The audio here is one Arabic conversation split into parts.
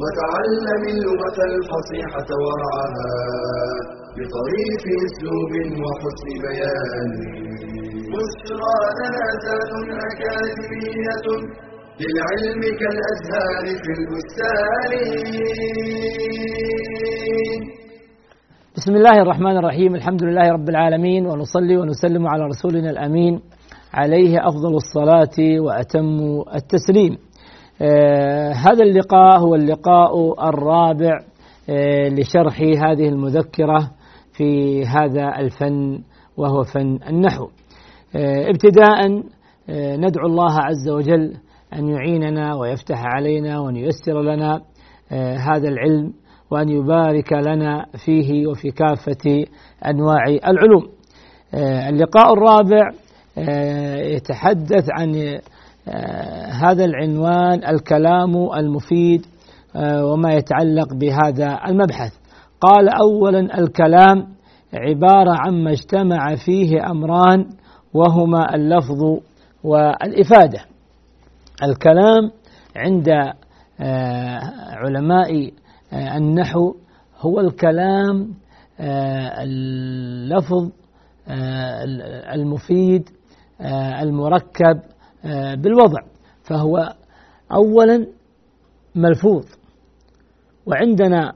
وتعلم اللغة الفصيحة ورعاها بطريف أسلوب وحسن بيان. بشرى لنا زاد أكاديمية للعلم كالأزهار في البستان. بسم الله الرحمن الرحيم. الحمد لله رب العالمين ونصلي ونسلم على رسولنا الأمين. عليه أفضل الصلاة وأتم التسليم. آه هذا اللقاء هو اللقاء الرابع آه لشرح هذه المذكرة في هذا الفن وهو فن النحو. آه ابتداء ندعو الله عز وجل أن يعيننا ويفتح علينا وأن ييسر لنا هذا العلم وأن يبارك لنا فيه وفي كافة أنواع العلوم اللقاء الرابع يتحدث عن هذا العنوان الكلام المفيد وما يتعلق بهذا المبحث. قال أولا الكلام عبارة عما اجتمع فيه أمران وهما اللفظ والإفادة. الكلام عند علماء النحو هو الكلام اللفظ المفيد المركب بالوضع فهو اولا ملفوظ وعندنا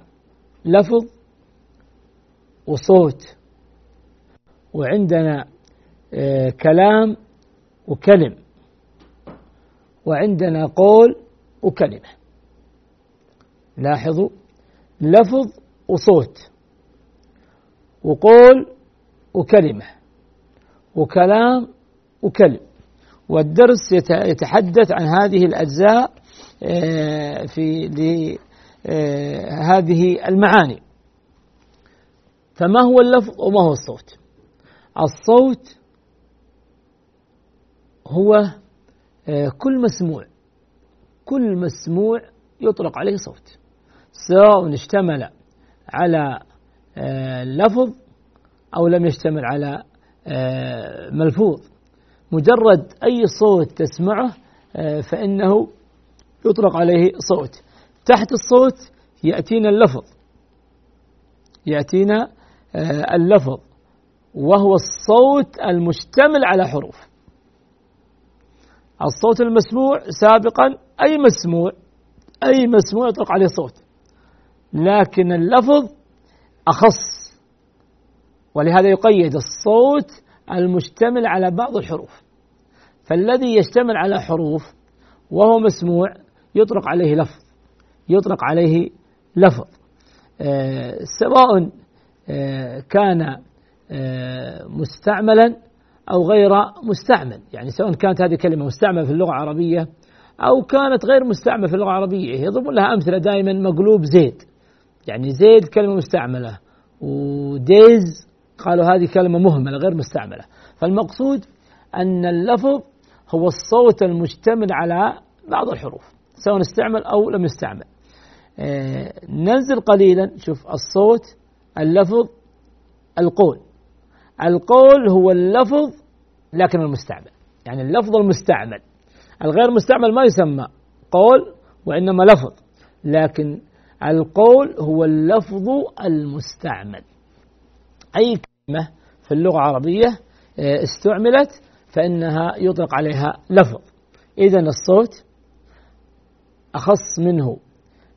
لفظ وصوت وعندنا كلام وكلم وعندنا قول وكلمة. لاحظوا لفظ وصوت وقول وكلمة وكلام وكلم. والدرس يتحدث عن هذه الأجزاء في هذه المعاني. فما هو اللفظ وما هو الصوت؟ الصوت هو كل مسموع كل مسموع يطلق عليه صوت سواء اشتمل على لفظ أو لم يشتمل على ملفوظ. مجرد أي صوت تسمعه فإنه يطلق عليه صوت. تحت الصوت يأتينا اللفظ. يأتينا اللفظ وهو الصوت المشتمل على حروف. الصوت المسموع سابقا أي مسموع أي مسموع يطلق عليه صوت. لكن اللفظ أخص. ولهذا يقيد الصوت المشتمل على بعض الحروف. فالذي يشتمل على حروف وهو مسموع يطلق عليه لفظ يطلق عليه لفظ. آه سواء آه كان آه مستعملا أو غير مستعمل. يعني سواء كانت هذه كلمة مستعملة في اللغة العربية أو كانت غير مستعملة في اللغة العربية يضربون لها أمثلة دائما مقلوب زيد. يعني زيد كلمة مستعملة وديز قالوا هذه كلمة مهملة غير مستعملة. فالمقصود أن اللفظ هو الصوت المشتمل على بعض الحروف سواء استعمل أو لم يستعمل. آه ننزل قليلا شوف الصوت اللفظ القول. القول هو اللفظ لكن المستعمل. يعني اللفظ المستعمل. الغير مستعمل ما يسمى قول وإنما لفظ لكن القول هو اللفظ المستعمل. أي كلمة في اللغة العربية استعملت فإنها يطلق عليها لفظ. إذا الصوت أخص منه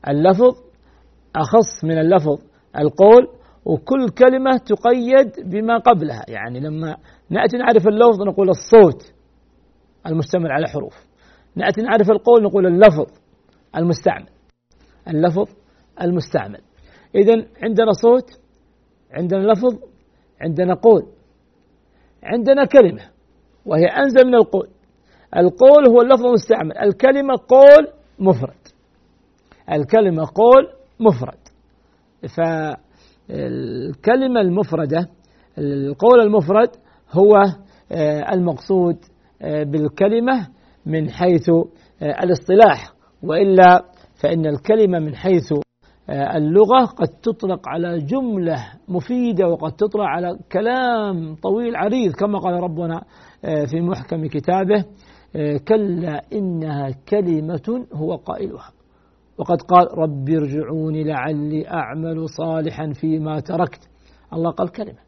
اللفظ أخص من اللفظ القول وكل كلمة تقيد بما قبلها. يعني لما نأتي نعرف اللفظ نقول الصوت المشتمل على حروف. نأتي نعرف القول نقول اللفظ المستعمل. اللفظ المستعمل. إذا عندنا صوت عندنا لفظ عندنا قول عندنا كلمة وهي أنزل من القول. القول هو اللفظ المستعمل. الكلمة قول مفرد. الكلمة قول مفرد. فالكلمة المفردة القول المفرد هو آه، المقصود آه، بالكلمة من حيث آه، الاصطلاح. وإلا فإن الكلمة من حيث اللغة قد تطلق على جملة مفيدة وقد تطلق على كلام طويل عريض كما قال ربنا في محكم كتابه كلا إنها كلمة هو قائلها. وقد قال رب ارجعوني لعلي أعمل صالحا فيما تركت. الله قال كلمة.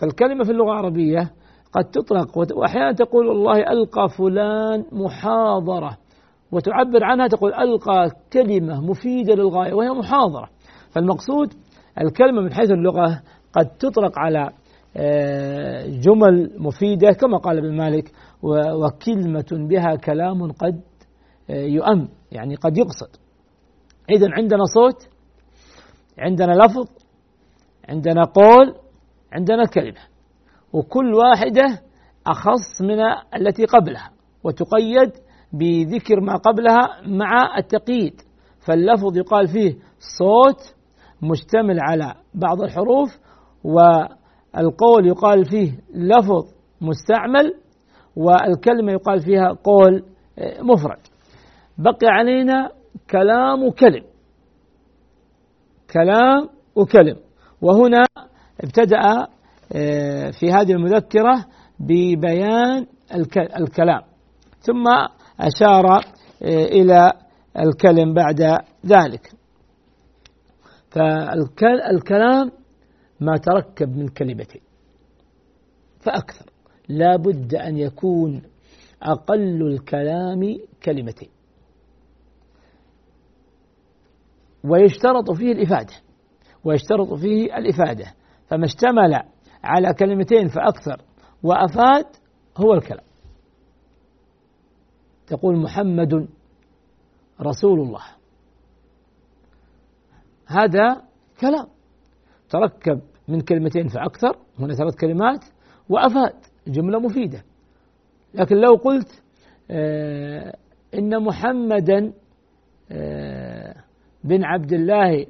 فالكلمة في اللغة العربية قد تطلق وأحيانا تقول والله ألقى فلان محاضرة. وتعبر عنها تقول ألقى كلمة مفيدة للغاية وهي محاضرة. فالمقصود الكلمة من حيث اللغة قد تطلق على آه، جمل مفيدة كما قال ابن مالك وكلمة بها كلام قد آه، يؤم يعني قد يقصد. إذا عندنا صوت عندنا لفظ عندنا قول عندنا كلمة. وكل واحدة أخص من التي قبلها وتقيد بذكر ما قبلها مع التقييد. فاللفظ يقال فيه صوت مشتمل على بعض الحروف والقول يقال فيه لفظ مستعمل والكلمة يقال فيها قول مفرد. بقي علينا كلام وكلم. كلام وكلم. وهنا ابتدأ آه، في هذه المذكرة ببيان الكلام. ثم أشار آه، إلى الكلم بعد ذلك. فالكلام ما تركب من كلمتين فأكثر. لا بد أن يكون أقل الكلام كلمتين ويشترط فيه الإفادة. ويشترط فيه الإفادة. فما اشتمل على كلمتين فأكثر وأفاد هو الكلام. تقول محمد رسول الله. هذا كلام. تركب من كلمتين فأكثر هنا ثلاث كلمات وأفاد جملة مفيدة. لكن لو قلت آه إن محمدا آه بن عبد الله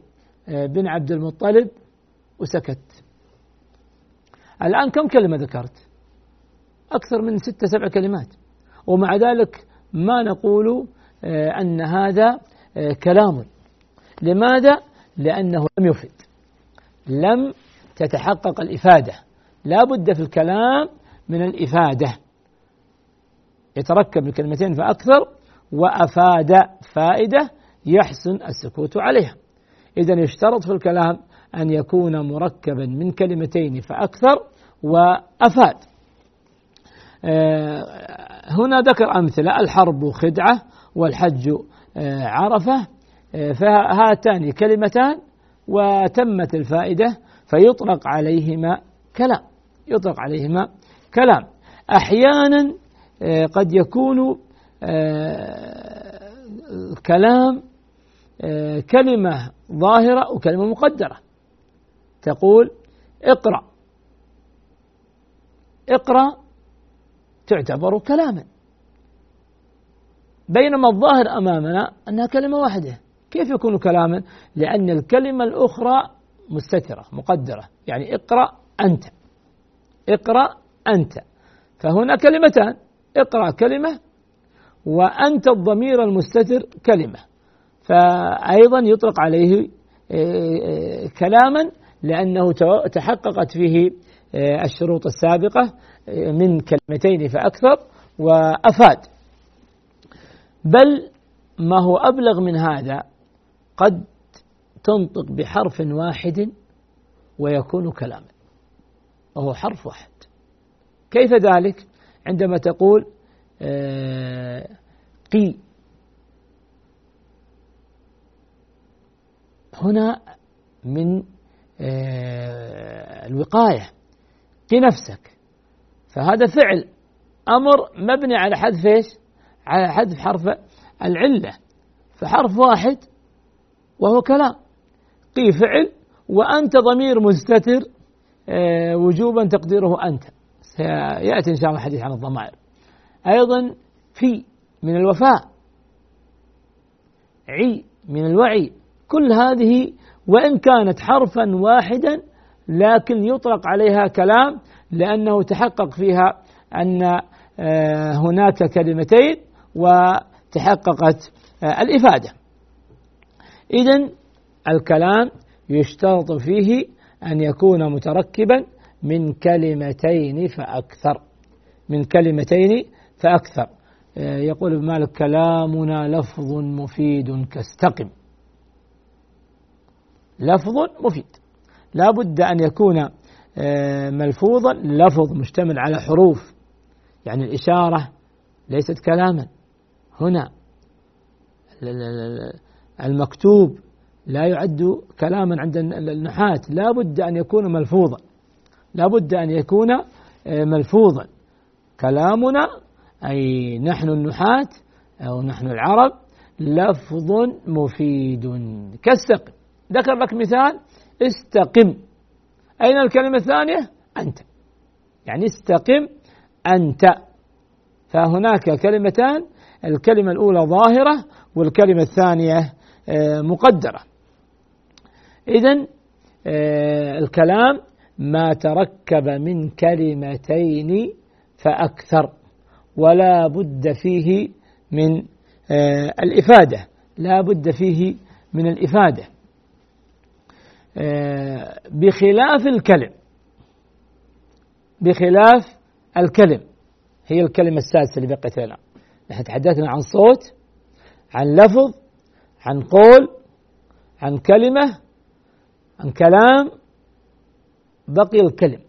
آه بن عبد المطلب وسكت. الآن كم كلمة ذكرت؟ أكثر من ستة سبع كلمات. ومع ذلك ما نقول آه، أن هذا آه، كلام. لماذا؟ لأنه لم يفد. لم تتحقق الإفادة. لا بد في الكلام من الإفادة. يتركب من كلمتين فأكثر وأفاد فائدة يحسن السكوت عليها. إذا يشترط في الكلام أن يكون مركبا من كلمتين فأكثر وأفاد. آه، هنا ذكر أمثلة الحرب خدعة والحج آه، عرفة آه، فهاتان كلمتان وتمت الفائدة فيطلق عليهما كلام يطلق عليهما كلام. أحيانا قد يكون كلام كلمة ظاهرة وكلمة مقدرة. تقول اقرأ اقرأ تعتبر كلاما. بينما الظاهر أمامنا أنها كلمة واحدة. كيف يكون كلاما؟ لأن الكلمة الأخرى مستترة مقدرة. يعني اقرأ أنت. اقرأ أنت. فهنا كلمتان. اقرأ كلمة وأنت الضمير المستتر كلمة. فأيضا يطلق عليه آه، آه، كلاما لأنه تحققت فيه آه، الشروط السابقة من كلمتين فأكثر وأفاد. بل ما هو أبلغ من هذا قد تنطق بحرف واحد ويكون كلاما. وهو حرف واحد. كيف ذلك؟ عندما تقول آه، قي. هنا من الوقاية. في نفسك. فهذا فعل. أمر مبني على حذف إيش؟ على حذف حرف العلة. فحرف واحد وهو كلام. قي فعل وأنت ضمير مستتر آه، وجوبا تقديره أنت. سيأتي إن شاء الله الحديث عن الضمائر. أيضا في من الوفاء عي من الوعي. كل هذه وإن كانت حرفا واحدا لكن يطلق عليها كلام لأنه تحقق فيها أن آه، هناك كلمتين. وتحققت آه، الإفادة. إذا الكلام يشترط فيه أن يكون متركبا من كلمتين فأكثر. من كلمتين فأكثر. آه، يقول ابن مالك كلامنا لفظ مفيد كاستقم. لفظ مفيد. لا بد أن يكون آه، ملفوظا لفظ مشتمل على حروف. يعني الإشارة ليست كلاما. هنا. المكتوب لا يعد كلاما عند النحاة. لا بد أن يكون ملفوظا. لا بد أن يكون آه، ملفوظا. كلامنا أي نحن النحاة أو نحن العرب لفظ مفيد. كاستقم ذكر لك مثال استقم. أين الكلمة الثانية؟ أنت. يعني استقم أنت. فهناك كلمتان الكلمة الأولى ظاهرة والكلمة الثانية آه، مقدرة. إذا آه، الكلام ما تركب من كلمتين فأكثر ولا بد فيه من آه، الإفادة. لا بد فيه من الإفادة. بخلاف الكلم بخلاف الكلم هي الكلمة السادسة اللي بقيت لنا نحن تحدثنا عن صوت عن لفظ عن قول عن كلمة عن كلام بقي الكلم.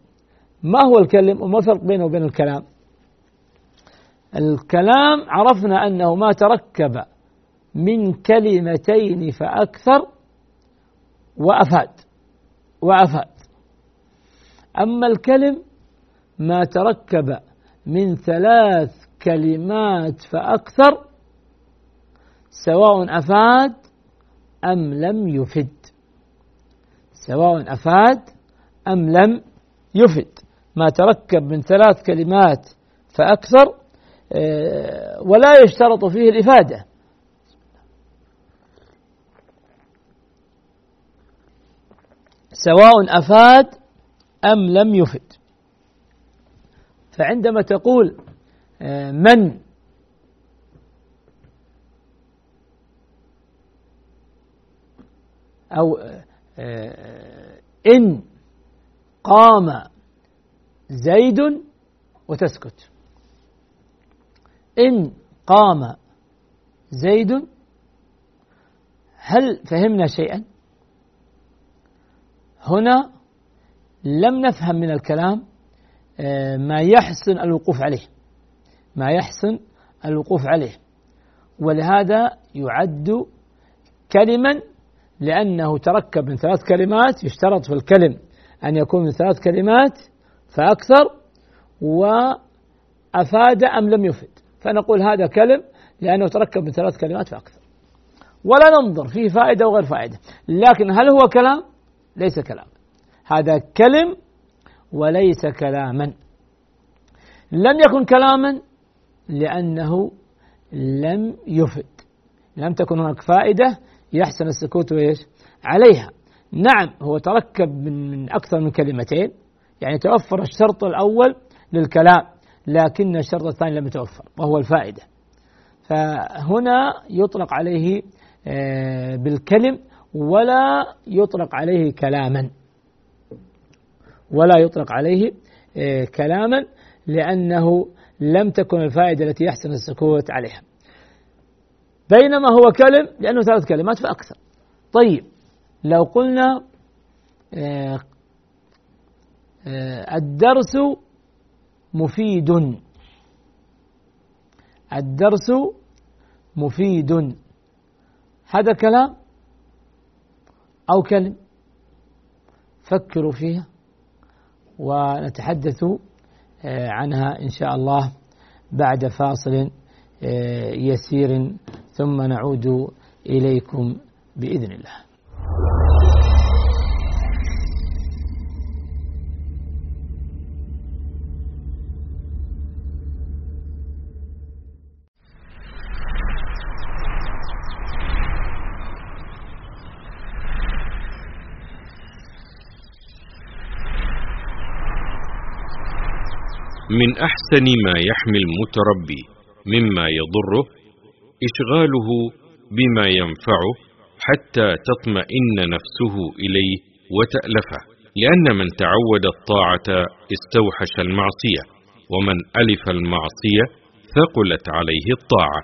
ما هو الكلم وما الفرق بينه وبين الكلام؟ الكلام عرفنا أنه ما تركب من كلمتين فأكثر وأفاد وأفاد. أما الكلم ما تركب من ثلاث كلمات فأكثر سواء أفاد أم لم يفد. سواء أفاد أم لم يفد. ما تركب من ثلاث كلمات فأكثر آه، ولا يشترط فيه الإفادة. سواء أفاد أم لم يفد. فعندما تقول من أو إن قام زيد وتسكت. إن قام زيد هل فهمنا شيئا؟ هنا لم نفهم من الكلام آه، ما يحسن الوقوف عليه. ما يحسن الوقوف عليه. ولهذا يعد كلما لأنه تركب من ثلاث كلمات يشترط في الكلم أن يكون من ثلاث كلمات فأكثر وأفاد أم لم يفد. فنقول هذا كلم لأنه تركب من ثلاث كلمات فأكثر. ولا ننظر فيه فائدة وغير فائدة. لكن هل هو كلام؟ ليس كلام. هذا كلم وليس كلاما. لم يكن كلاما لأنه لم يفد. لم تكن هناك فائدة يحسن السكوت وإيش؟ عليها. نعم هو تركب من, من أكثر من كلمتين يعني توفر الشرط الأول للكلام لكن الشرط الثاني لم يتوفر وهو الفائدة. فهنا يطلق عليه آه، بالكلم ولا يطلق عليه كلاما. ولا يطلق عليه آه، كلاما لأنه لم تكن الفائدة التي يحسن السكوت عليها. بينما هو كلم لأنه ثلاث كلمات فأكثر. طيب لو قلنا آه، الدرس مفيد. الدرس مفيد. هذا كلام أو كلم؟ فكروا فيها ونتحدث آه، عنها إن شاء الله بعد فاصل آه، يسير ثم نعود إليكم بإذن الله. من أحسن ما يحمي المتربي مما يضره إشغاله بما ينفعه حتى تطمئن نفسه إليه وتألفه. لأن من تعود الطاعة استوحش المعصية ومن ألف المعصية ثقلت عليه الطاعة.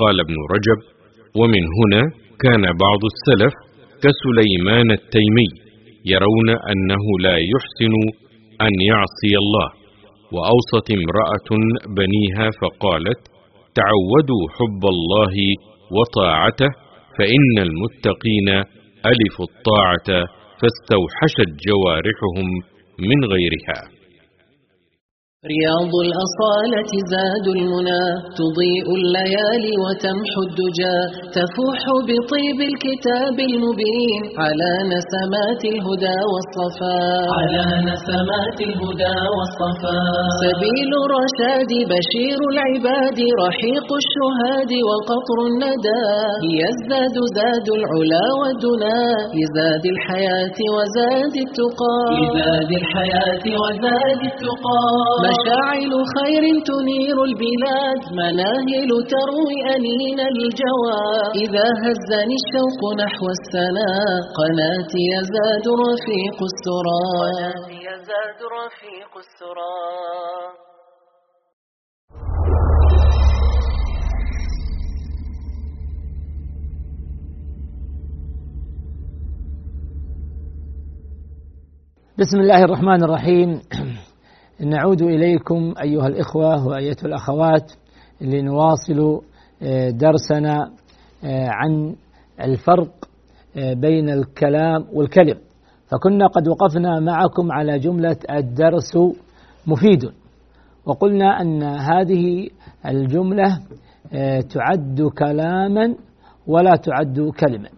قال ابن رجب ومن هنا كان بعض السلف كسليمان التيمي يرون أنه لا يحسن أن يعصي الله. وأوصت امرأة بنيها فقالت تعودوا حب الله وطاعته فإن المتقين ألفوا الطاعة فاستوحشت جوارحهم من غيرها. رياض الأصالة زاد المنى تضيء الليالي وتمحو الدجى تفوح بطيب الكتاب المبين على نسمات الهدى والصفاء على نسمات الهدى والصفاء سبيل الرشاد بشير العباد رحيق الشهاد وقطر الندى. يزداد زاد العلا والدنا لزاد الحياة وزاد التقى. لزاد الحياة وزاد التقى. مشاعل خير تنير البلاد مناهل تروي أنين الجوى. إذا هزني الشوق نحو السناء قناتي يزاد رفيق السرى. قناتي يزاد رفيق السرى. بسم الله الرحمن الرحيم. نعود إليكم أيها الإخوة وأيتها الأخوات لنواصل آه، درسنا آه، عن الفرق آه، بين الكلام والكلم. فكنا قد وقفنا معكم على جملة الدرس مفيد. وقلنا أن هذه الجملة تعد كلاما ولا تعد كلمة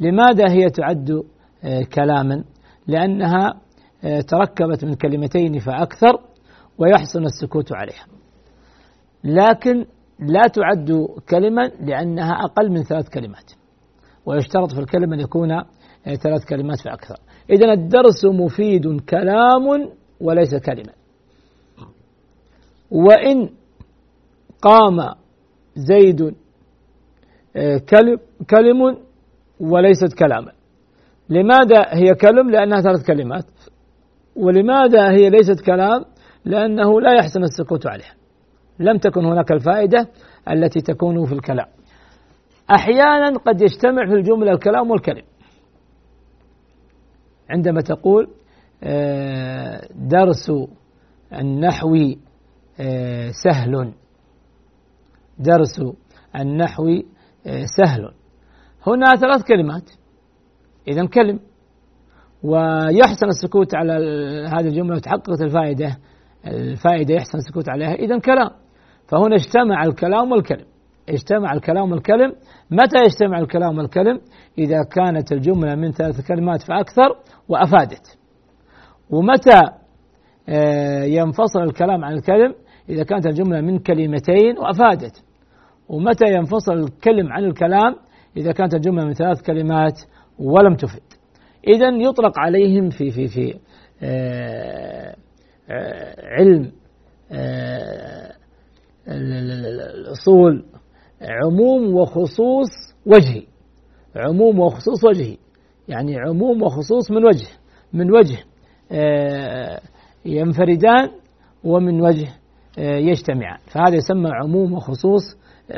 لماذا هي تعد كلاما؟ لأنها تركبت من كلمتين فأكثر ويحسن السكوت عليها. لكن لا تعد كلمة لأنها أقل من ثلاث كلمات ويشترط في الكلمة أن يكون ثلاث كلمات فأكثر. إذا الدرس مفيد كلام وليس كلمة. وإن قام زيد كلم وليست كلاما. لماذا هي كلم؟ لأنها ثلاث كلمات. ولماذا هي ليست كلام؟ لأنه لا يحسن السكوت عليها. لم تكن هناك الفائدة التي تكون في الكلام. أحيانا قد يجتمع في الجملة الكلام والكلم. عندما تقول آه، درس النحو آه، سهل. درس النحو آه، سهل. هنا ثلاث كلمات. إذا كلم. ويحسن السكوت على هذه الجملة وتحققت الفائدة الفائدة يحسن السكوت عليها. إذا كلام. فهنا اجتمع الكلام والكلم. اجتمع الكلام والكلم. متى يجتمع الكلام والكلم؟ إذا كانت الجملة من ثلاث كلمات فأكثر وأفادت. ومتى آه، ينفصل الكلام عن الكلم؟ إذا كانت الجملة من كلمتين وأفادت. ومتى ينفصل الكلم عن الكلام؟ إذا كانت الجملة من ثلاث كلمات ولم تفد إذا يطلق عليهم في في في آه، آه، علم آه، الأصول عموم وخصوص وجهي عموم وخصوص وجهي يعني عموم وخصوص من وجه. من وجه ينفردان ومن وجه يجتمعان. فهذا يسمى عموم وخصوص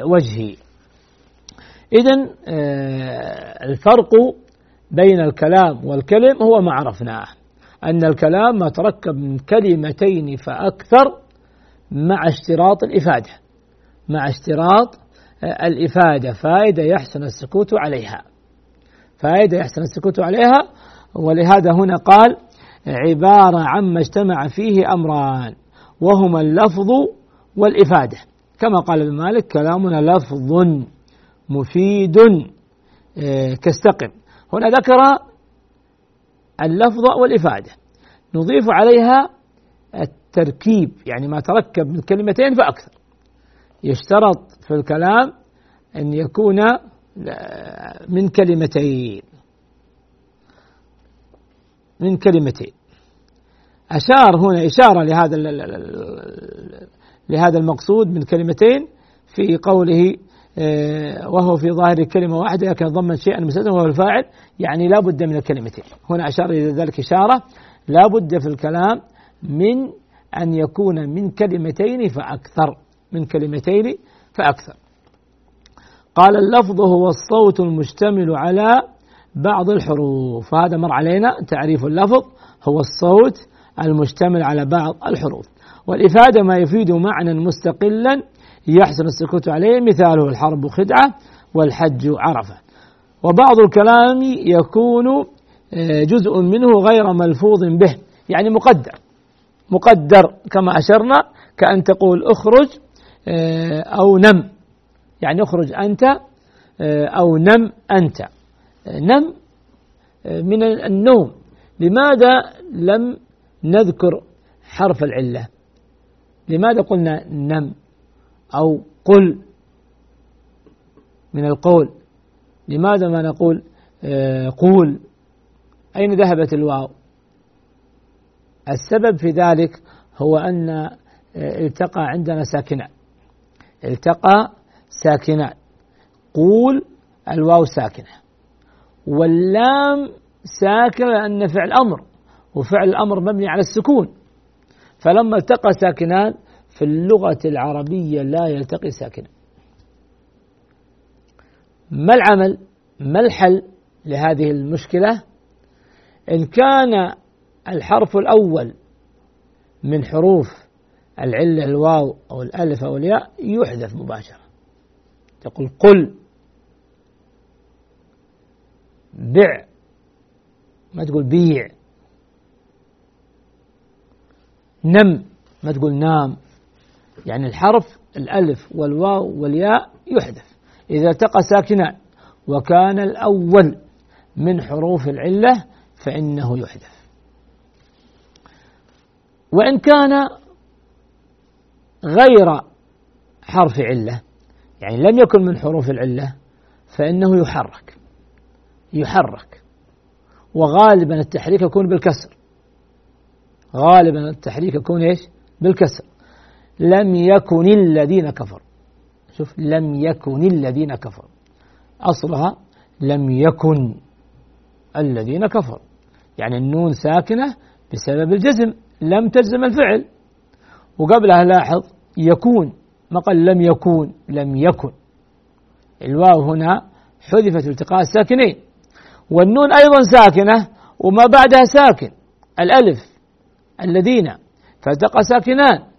وجهي. إذا الفرق بين الكلام والكلم هو ما عرفناه. أن الكلام ما تركب من كلمتين فأكثر مع اشتراط الإفادة. مع اشتراط الإفادة. فائدة يحسن السكوت عليها. فائدة يحسن السكوت عليها. ولهذا هنا قال عبارة عما اجتمع فيه أمران. وهما اللفظ والإفادة. كما قال ابن مالك كلامنا لفظ مفيد آه، كاستقم. هنا ذكر اللفظ والإفادة. نضيف عليها التركيب يعني ما تركب من كلمتين فأكثر. يشترط في الكلام أن يكون من كلمتين. من كلمتين. أشار هنا إشارة لهذا لهذا المقصود من كلمتين في قوله آه، وهو في ظاهر كلمة واحدة لكن ضمن شيئا مسددا وهو الفاعل يعني لا بد من الكلمتين. هنا أشار إلى ذلك إشارة. لا بد في الكلام من أن يكون من كلمتين فأكثر من كلمتين فأكثر. قال اللفظ هو الصوت المشتمل على بعض الحروف. هذا مر علينا تعريف اللفظ هو الصوت المشتمل على بعض الحروف. والإفادة ما يفيد معنى مستقلا يحسن السكوت عليه. مثاله الحرب خدعة والحج عرفة. وبعض الكلام يكون آه، جزء منه غير ملفوظ به. يعني مقدر. مقدر كما أشرنا كأن تقول اخرج آه، أو نم. يعني اخرج أنت آه، أو نم أنت. نم من النوم. لماذا لم نذكر حرف العلة؟ لماذا قلنا نم؟ أو قل من القول. لماذا ما نقول؟ آه، قول. أين ذهبت الواو؟ السبب في ذلك هو أن آه، التقى عندنا ساكنان. التقى ساكنان. قول الواو ساكنة. واللام ساكنة لأن فعل أمر وفعل الأمر مبني على السكون. فلما التقى ساكنان في اللغة العربية لا يلتقي ساكنا. ما العمل؟ ما الحل لهذه المشكلة؟ إن كان الحرف الأول من حروف العلة الواو أو الألف أو الياء يحذف مباشرة. تقول قل بع ما تقول بيع. نم ما تقول نام. يعني الحرف الألف والواو والياء يحذف. إذا التقى ساكنان وكان الأول من حروف العلة فإنه يحذف. وإن كان غير حرف علة يعني لم يكن من حروف العلة فإنه يحرك. يحرك. وغالبا التحريك يكون بالكسر. غالبا التحريك يكون إيش؟ بالكسر. لم يكن الذين كفروا. شوف لم يكن الذين كفروا. أصلها لم يكن الذين كفروا. يعني النون ساكنة بسبب الجزم لم تجزم الفعل. وقبلها لاحظ يكون ما قال لم يكون لم يكن. الواو هنا حذفت التقاء الساكنين. والنون أيضا ساكنة وما بعدها ساكن. الألف الذين فالتقى ساكنان.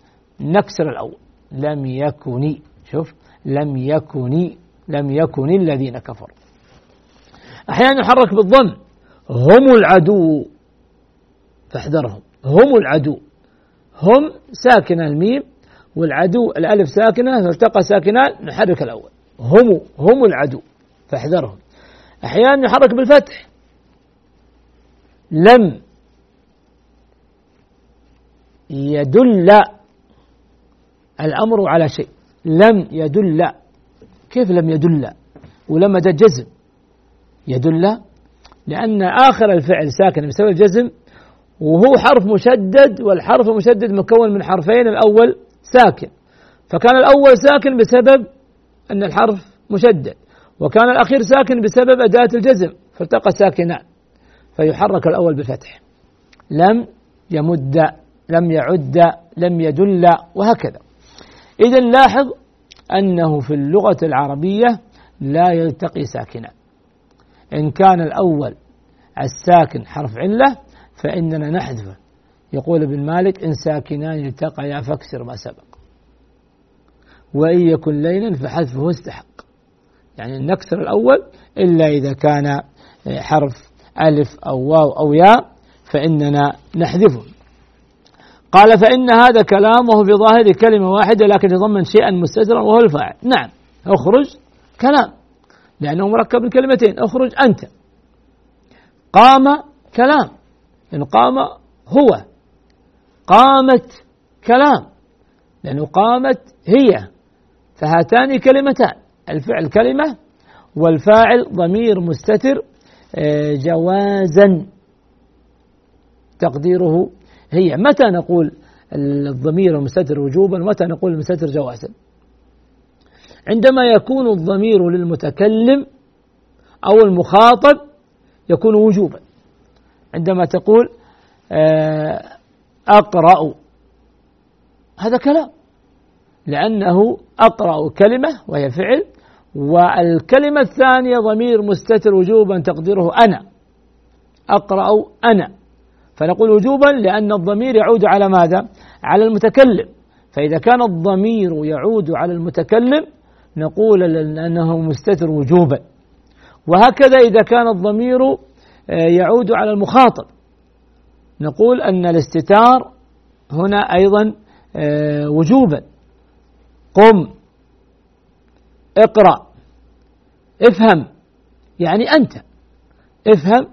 نكسر الأول. لم يكن شوف لم يكن لم يكن الذين كفروا. أحيانا يحرك بالضم هم العدو فاحذرهم. هم العدو. هم ساكنة الميم والعدو الألف ساكنة فالتقى ساكنان نحرك الأول. هم هم العدو فاحذرهم. أحيانا يحرك بالفتح. لم يدل الأمر على شيء. لم يدل. كيف لم يدل؟ ولما ده جزم. يدل لأن آخر الفعل ساكن بسبب الجزم وهو حرف مشدد والحرف المشدد مكون من حرفين الأول ساكن. فكان الأول ساكن بسبب أن الحرف مشدد وكان الأخير ساكن بسبب أداة الجزم فالتقى ساكنان فيحرك الأول بفتح لم يمد لم يعد لم يدل وهكذا. إذا لاحظ أنه في اللغة العربية لا يلتقي ساكنان إن كان الأول الساكن حرف علة فإننا نحذفه يقول ابن مالك إن ساكنان التقيا فاكسر ما سبق. وإن يكن لينا فحذفه استحق. يعني نكسر الأول إلا إذا كان حرف ألف أو واو أو ياء فإننا نحذفه. قال فإن هذا كلامه في ظاهر كلمة واحدة لكن يتضمن شيئا مستترا وهو الفاعل. نعم. اخرج كلام. لأنه مركب من كلمتين. اخرج أنت. قام كلام. لأنه قام هو. قامت كلام. لأنه قامت هي. فهاتان كلمتان. الفعل كلمة والفاعل ضمير مستتر آه، جوازا. تقديره هي متى نقول الضمير المستتر وجوبا؟ ومتى نقول المستتر جوازا؟ عندما يكون الضمير للمتكلم أو المخاطب يكون وجوبا. عندما تقول آه، أقرأ. هذا كلام. لأنه أقرأ كلمة وهي فعل والكلمة الثانية ضمير مستتر وجوبا تقديره أنا. أقرأ أنا. فنقول وجوبا لأن الضمير يعود على ماذا؟ على المتكلم. فإذا كان الضمير يعود على المتكلم نقول أنه مستتر وجوبا. وهكذا إذا كان الضمير آه، يعود على المخاطب. نقول أن الاستتار هنا أيضا آه، وجوبا. قم اقرأ افهم. يعني أنت. افهم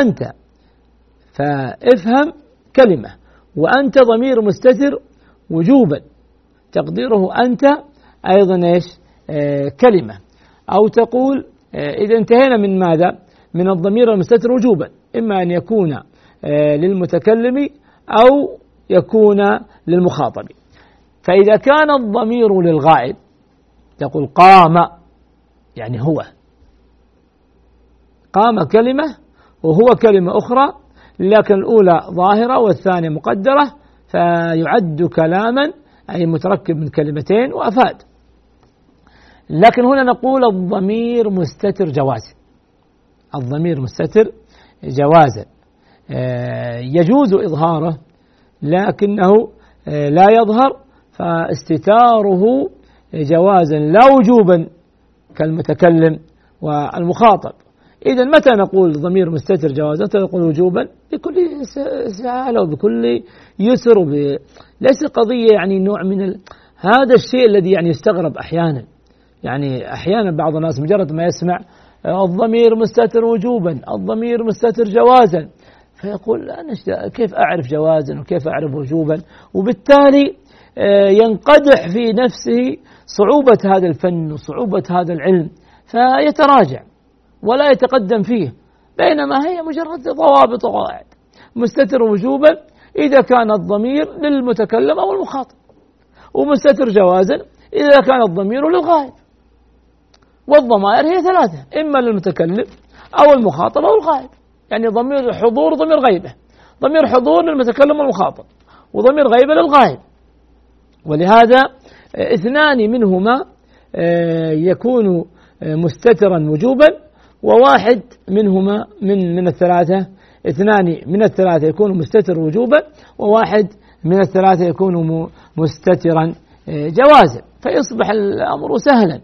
أنت. فافهم كلمة وأنت ضمير مستتر وجوبا. تقديره أنت أيضا إيش؟ آه كلمة. أو تقول آه إذا انتهينا من ماذا؟ من الضمير المستتر وجوبا. إما أن يكون آه للمتكلم أو يكون للمخاطب. فإذا كان الضمير للغائب تقول قام يعني هو. قام كلمة وهو كلمة أخرى لكن الأولى ظاهرة والثانية مقدرة فيعد كلاما أي متركب من كلمتين وأفاد. لكن هنا نقول الضمير مستتر جواز. الضمير مستتر جوازا آه، يجوز إظهاره لكنه آه، لا يظهر فاستتاره جوازا لا وجوبا كالمتكلم والمخاطب. إذا متى نقول ضمير مستتر جوازا متى نقول وجوبا بكل سهالة وبكل يسر وب... ليس قضية يعني نوع من ال... هذا الشيء الذي يعني يستغرب أحيانا. يعني أحيانا بعض الناس مجرد ما يسمع الضمير مستتر وجوبا الضمير مستتر جوازا. فيقول أنا كيف أعرف جوازا وكيف أعرف وجوبا؟ وبالتالي آه، ينقدح في نفسه صعوبة هذا الفن وصعوبة هذا العلم فيتراجع. ولا يتقدم فيه بينما هي مجرد ضوابط وقواعد مستتر وجوبا إذا كان الضمير للمتكلم أو المخاطب ومستتر جوازا إذا كان الضمير للغائب. والضمائر هي ثلاثة إما للمتكلم أو المخاطب أو الغائب. يعني ضمير حضور ضمير غيبة. ضمير حضور للمتكلم والمخاطب وضمير غيبة للغائب. ولهذا اثنان منهما آه، يكون آه، مستترا وجوبا وواحد منهما من من الثلاثة اثنان من الثلاثة يكون مستتر وجوبا وواحد من الثلاثة يكون مستترا آه، جوازا. فيصبح الأمر سهلا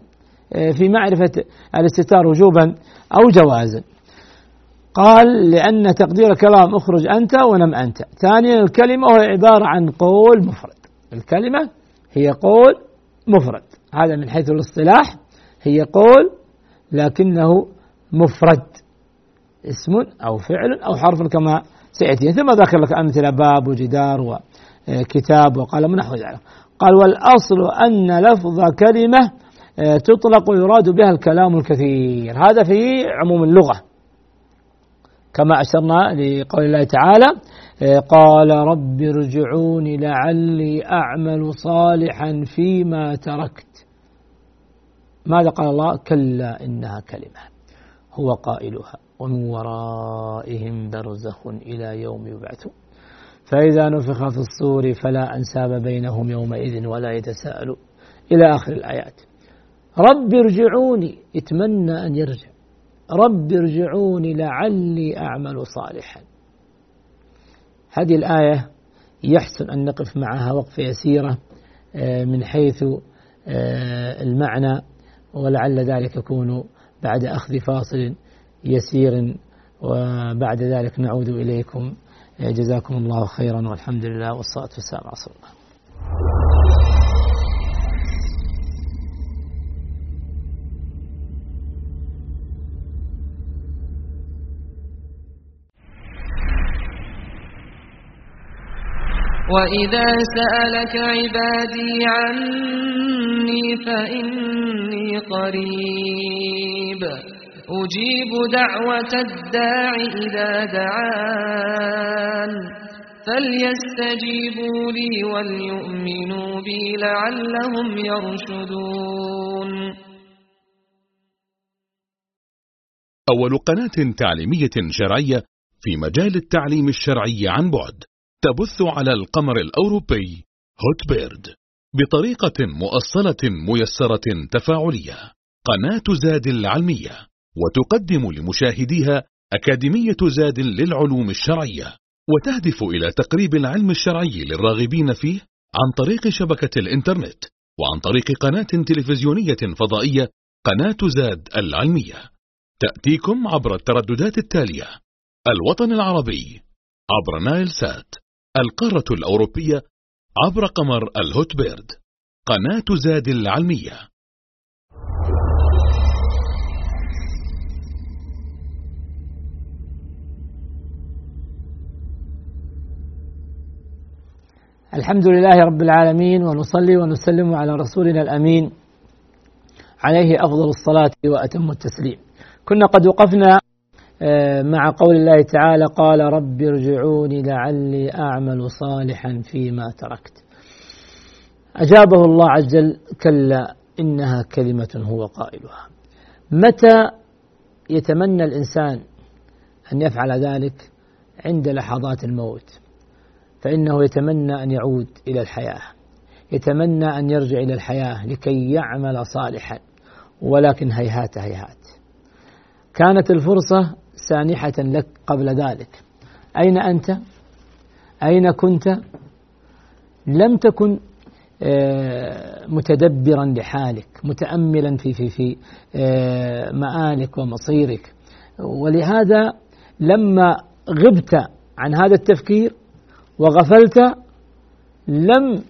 في معرفة الاستتار وجوبا أو جوازا. قال لأن تقدير الكلام اخرج أنت ونم أنت. ثانيا الكلمة وهي عبارة عن قول مفرد. الكلمة هي قول مفرد. هذا من حيث الاصطلاح هي قول لكنه مفرد اسم أو فعل أو حرف كما سيأتي. ثم ذكر لك أمثلة باب وجدار وكتاب وقلم نحو ذلك. قال والأصل أن لفظ كلمة آه، تطلق ويراد بها الكلام الكثير. هذا في عموم اللغة. كما أشرنا لقول الله تعالى آه، قال رب ارجعون لعلي أعمل صالحا فيما تركت. ماذا قال الله؟ كلا إنها كلمة. هو قائلها. ومن ورائهم برزخ إلى يوم يبعثون. فإذا نفخ في الصور فلا أنساب بينهم يومئذ ولا يتساءلون. إلى آخر الآيات. رب ارجعوني. يتمنى أن يرجع. رب ارجعوني لعلي أعمل صالحا. هذه الآية يحسن أن نقف معها وقفة يسيرة آه، من حيث آه، المعنى ولعل ذلك يكون بعد أخذ فاصل يسير وبعد ذلك نعود إليكم. جزاكم الله خيرا والحمد لله والصلاة والسلام على رسول الله. وإذا سألك عبادي عني فإني قريب. أجيب دعوة الداع إذا دعان. فليستجيبوا لي وليؤمنوا بي لعلهم يرشدون. أول قناة تعليمية شرعية في مجال التعليم الشرعي عن بعد. تبث على القمر الأوروبي. هوت بيرد بطريقة مؤصلة ميسرة تفاعلية. قناة زاد العلمية. وتقدم لمشاهديها أكاديمية زاد للعلوم الشرعية. وتهدف إلى تقريب العلم الشرعي للراغبين فيه عن طريق شبكة الإنترنت وعن طريق قناة تلفزيونية فضائية قناة زاد العلمية. تأتيكم عبر الترددات التالية. الوطن العربي. عبر نايل سات. القارة الأوروبية عبر قمر الهوت بيرد قناة زاد العلمية الحمد لله رب العالمين ونصلي ونسلم على رسولنا الأمين عليه أفضل الصلاة وأتم التسليم. كنا قد وقفنا مع قول الله تعالى قال رب ارجعوني لعلي أعمل صالحا فيما تركت. أجابه الله عز وجل كلا إنها كلمة هو قائلها. متى يتمنى الإنسان أن يفعل ذلك؟ عند لحظات الموت. فإنه يتمنى أن يعود إلى الحياة يتمنى أن يرجع إلى الحياة لكي يعمل صالحا ولكن هيهات هيهات كانت الفرصة سانحة لك قبل ذلك أين أنت؟ أين كنت؟ لم تكن آه، متدبرا لحالك متأملا في في في آه، مآلك ومصيرك ولهذا لما غبت عن هذا التفكير وغفلت لم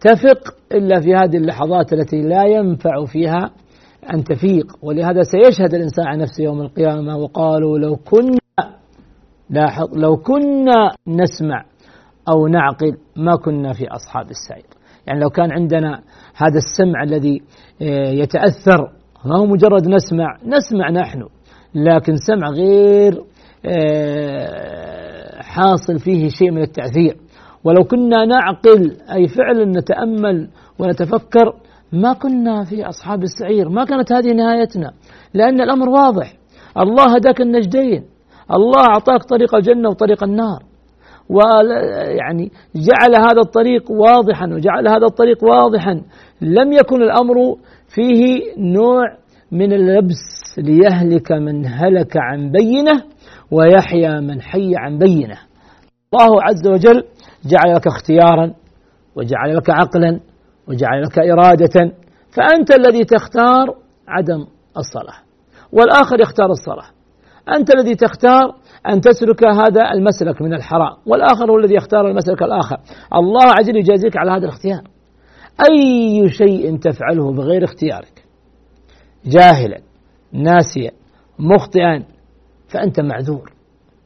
تفق إلا في هذه اللحظات التي لا ينفع فيها أن تفيق. ولهذا سيشهد الإنسان عن نفسه يوم القيامة وقالوا لو كنا لاحظ لو كنا نسمع أو نعقل ما كنا في أصحاب السعير. يعني لو كان عندنا هذا السمع الذي آه، يتأثر ما هو مجرد نسمع نسمع نحن لكن سمع غير آه، حاصل فيه شيء من التأثير. ولو كنا نعقل أي فعلا نتأمل ونتفكر ما كنا في أصحاب السعير ما كانت هذه نهايتنا لأن الأمر واضح. الله هداك النجدين الله أعطاك طريق الجنة وطريق النار. ويعني جعل هذا الطريق واضحا وجعل هذا الطريق واضحا. لم يكن الأمر فيه نوع من اللبس ليهلك من هلك عن بينة ويحيى من حي عن بينة. الله عز وجل جعل لك اختيارا وجعل لك عقلا وجعل لك إرادة فأنت الذي تختار عدم الصلاة. والآخر يختار الصلاة. أنت الذي تختار أن تسلك هذا المسلك من الحرام والآخر هو الذي يختار المسلك الآخر. الله عز وجل يجازيك على هذا الاختيار. أي شيء تفعله بغير اختيارك جاهلا ناسيا مخطئا فأنت معذور.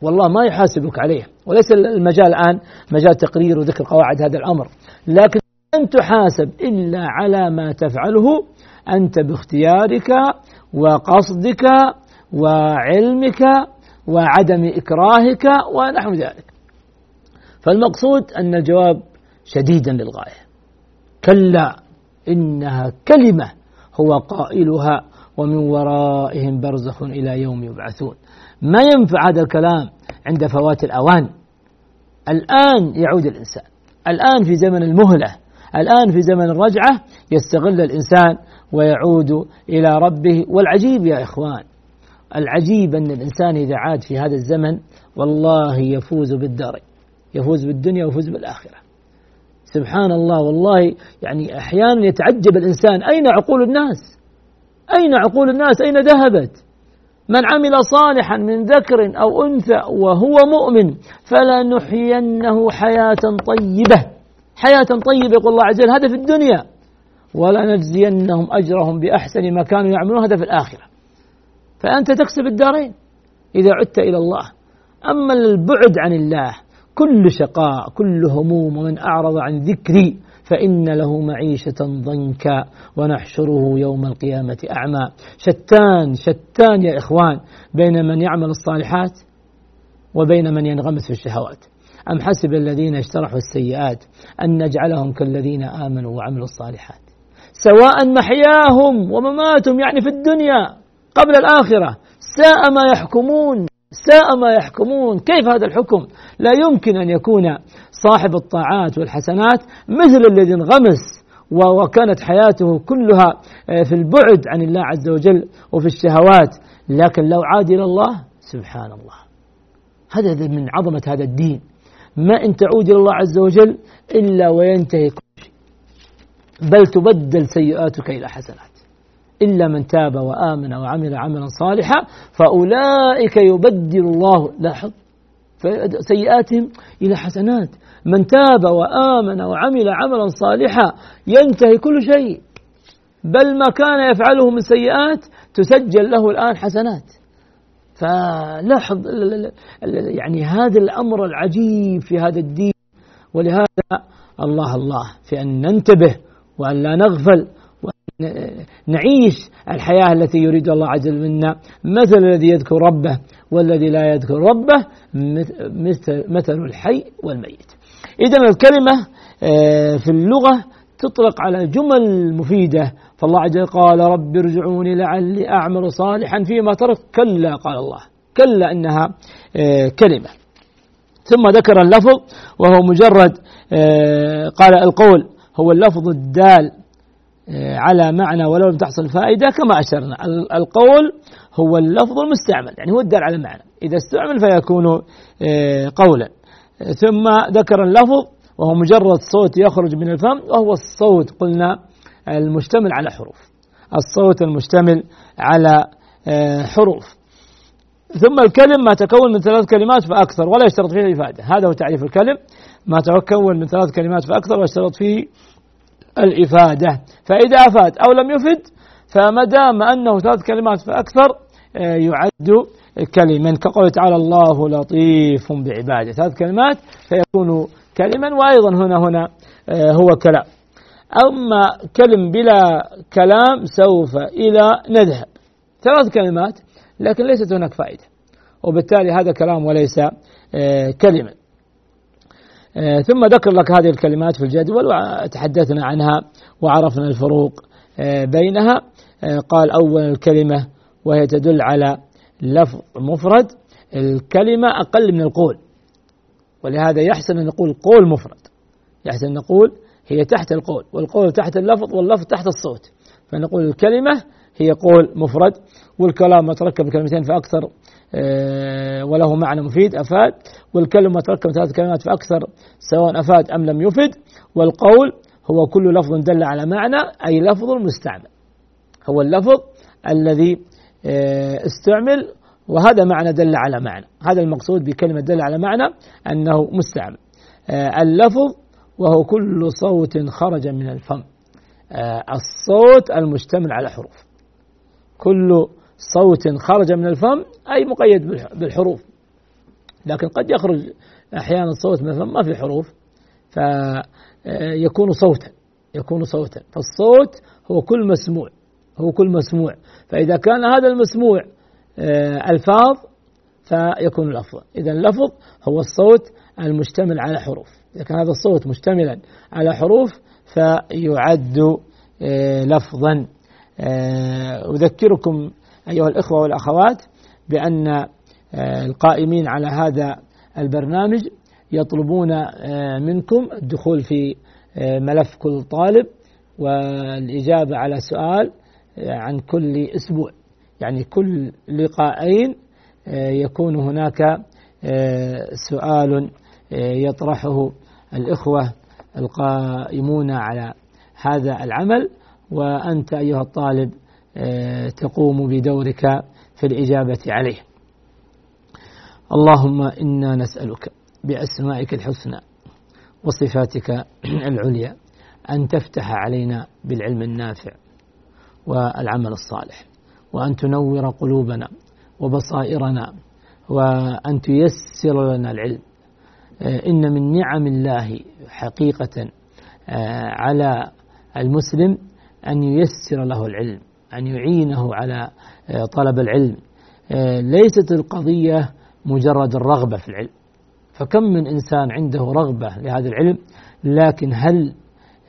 والله ما يحاسبك عليه وليس المجال الآن مجال تقرير وذكر قواعد هذا الأمر. لكن لن تحاسب إلا على ما تفعله أنت باختيارك وقصدك وعلمك وعدم إكراهك ونحو ذلك. فالمقصود أن الجواب شديدا للغاية. كلا إنها كلمة هو قائلها ومن ورائهم برزخ إلى يوم يبعثون. ما ينفع هذا الكلام عند فوات الأوان؟ الآن يعود الإنسان. الآن في زمن المهلة. الآن في زمن الرجعة يستغل الإنسان ويعود إلى ربه. والعجيب يا إخوان العجيب أن الإنسان إذا عاد في هذا الزمن والله يفوز بالدار يفوز بالدنيا ويفوز بالآخرة. سبحان الله والله يعني أحيانا يتعجب الإنسان أين عقول الناس؟ أين عقول الناس؟ أين ذهبت؟ من عمل صالحا من ذكر أو أنثى وهو مؤمن فلنحيينه حياة طيبة. حياة طيبة يقول الله عز وجل هذا في الدنيا. ولنجزينهم أجرهم بأحسن ما كانوا يعملون هذا في الآخرة. فأنت تكسب الدارين إذا عدت إلى الله. أما البعد عن الله كل شقاء كل هموم ومن أعرض عن ذكري فإن له معيشة ضنكا ونحشره يوم القيامة أعمى. شتان شتان يا إخوان بين من يعمل الصالحات وبين من ينغمس في الشهوات. أم حسب الذين اجترحوا السيئات أن نجعلهم كالذين آمنوا وعملوا الصالحات؟ سواء محياهم ومماتهم يعني في الدنيا قبل الآخرة. ساء ما يحكمون ساء ما يحكمون. كيف هذا الحكم؟ لا يمكن أن يكون صاحب الطاعات والحسنات مثل الذي انغمس وكانت حياته كلها آه، في البعد عن الله عز وجل وفي الشهوات. لكن لو عاد إلى الله سبحان الله. هذا من عظمة هذا الدين. ما إن تعود إلى الله عز وجل إلا وينتهي كل شيء. بل تبدل سيئاتك إلى حسنات. إلا من تاب وآمن وعمل عملا صالحا فأولئك يبدل الله لاحظ سيئاتهم إلى حسنات. من تاب وآمن وعمل عملا صالحا ينتهي كل شيء. بل ما كان يفعله من سيئات تسجل له الآن حسنات. فلاحظ يعني هذا الأمر العجيب في هذا الدين. ولهذا الله الله في أن ننتبه وأن لا نغفل نعيش الحياة التي يريد الله عز وجل منا. مثل الذي يذكر ربه والذي لا يذكر ربه مثل, مثل الحي والميت. إذا الكلمة آه، في اللغة تطلق على جمل مفيدة. فالله عز وجل قال رب ارجعوني لعلي أعمل صالحا فيما ترك. كلا قال الله. كلا إنها آه، كلمة. ثم ذكر اللفظ وهو مجرد آه، قال القول. هو اللفظ الدال آه، على معنى ولو لم تحصل فائدة كما أشرنا. القول هو اللفظ المستعمل يعني هو الدال على معنى إذا استعمل فيكون قولا. ثم ذكر اللفظ وهو مجرد صوت يخرج من الفم وهو الصوت. قلنا المشتمل على حروف. الصوت المشتمل على آه، حروف. ثم الكلم ما تكون من ثلاث كلمات فأكثر ولا يشترط فيه الإفادة هذا هو تعريف الكلم. ما تكون من ثلاث كلمات فأكثر ولا يشترط فيه الإفادة. فإذا أفاد أو لم يفد فما دام أنه ثلاث كلمات فأكثر آه، يعد كلما. كقوله تعالى الله لطيف بعباده. ثلاث كلمات فيكون كلما وأيضا هنا هنا آه، هو كلام. أما كلم بلا كلام سوف إلى نذهب. ثلاث كلمات لكن ليست هناك فائدة. وبالتالي هذا كلام وليس آه، كلمة. آه، ثم ذكر لك هذه الكلمات في الجدول وتحدثنا عنها وعرفنا الفروق بينها. قال أول الكلمة وهي تدل على لفظ مفرد الكلمة أقل من القول. ولهذا يحسن أن نقول قول مفرد. يحسن أن نقول هي تحت القول والقول تحت اللفظ واللفظ تحت الصوت. فنقول الكلمة هي قول مفرد والكلام متركب كلمتين فأكثر آه، وله معنى مفيد أفاد. والكلمة متركب ثلاث كلمات فأكثر سواء أفاد أم لم يفد. والقول هو كل لفظ دل على معنى أي لفظ مستعمل. هو اللفظ الذي آه، استعمل وهذا معنى دل على معنى. هذا المقصود بكلمة دل على معنى أنه مستعمل. آه، اللفظ وهو كل صوت خرج من الفم. آه، الصوت المشتمل على حروف. كل صوت خرج من الفم أي مقيد بالحروف. لكن قد يخرج أحيانا صوت من الفم ما في حروف. فيكون صوتا يكون صوتا. فالصوت هو كل مسموع هو كل مسموع. فإذا كان هذا المسموع آه، ألفاظ فيكون الأفضل إذا اللفظ هو الصوت المشتمل على حروف. إذا كان هذا الصوت مشتملا على حروف فيعد آه، لفظا. آه، أذكركم أيها الإخوة والأخوات بأن القائمين على هذا البرنامج يطلبون منكم الدخول في ملف كل طالب والإجابة على سؤال عن كل أسبوع. يعني كل لقاءين آه، يكون هناك آه، سؤال آه، يطرحه. الإخوة القائمون على هذا العمل وأنت أيها الطالب تقوم بدورك في الإجابة عليه. اللهم إنا نسألك بأسمائك الحسنى وصفاتك العليا أن تفتح علينا بالعلم النافع والعمل الصالح وأن تنور قلوبنا وبصائرنا وأن تيسر لنا العلم آه، إن من نعم الله حقيقة آه، على المسلم أن ييسر له العلم أن يعينه على آه، طلب العلم. ليست القضية مجرد الرغبة في العلم. فكم من إنسان عنده رغبة لهذا العلم لكن هل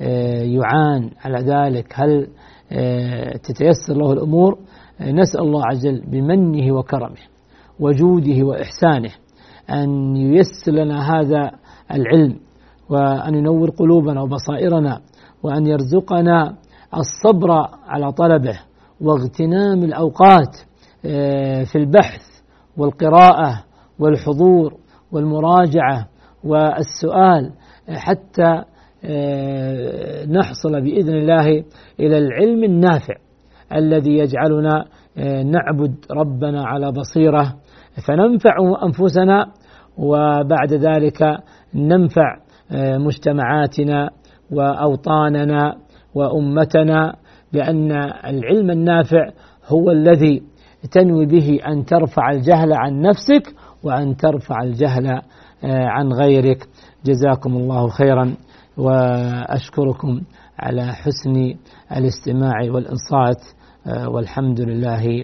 آه، يعان على ذلك؟ هل آه، تتيسر له الأمور؟ نسأل الله عز وجل بمنه وكرمه وجوده وإحسانه. أن ييسر لنا هذا العلم وأن ينور قلوبنا وبصائرنا وأن يرزقنا الصبر على طلبه واغتنام الأوقات آه، في البحث والقراءة والحضور والمراجعة والسؤال حتى آه، نحصل بإذن الله إلى العلم النافع الذي يجعلنا آه، نعبد ربنا على بصيرة فننفع أنفسنا وبعد ذلك ننفع مجتمعاتنا وأوطاننا وأمتنا لأن العلم النافع هو الذي تنوي به أن ترفع الجهل عن نفسك وأن ترفع الجهل آه، عن غيرك. جزاكم الله خيرا وأشكركم على حسن الاستماع والإنصات آه، والحمد لله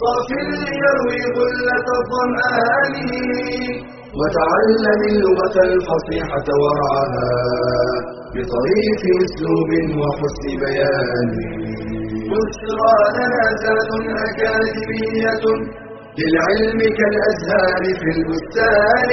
صاف ليروي غلة الظمآن وتعلم اللغة الفصيحة ورعاها بطريف أسلوب وحسن بيان. بشرى لنا ذات أكاديمية للعلم كالأزهار في البستان.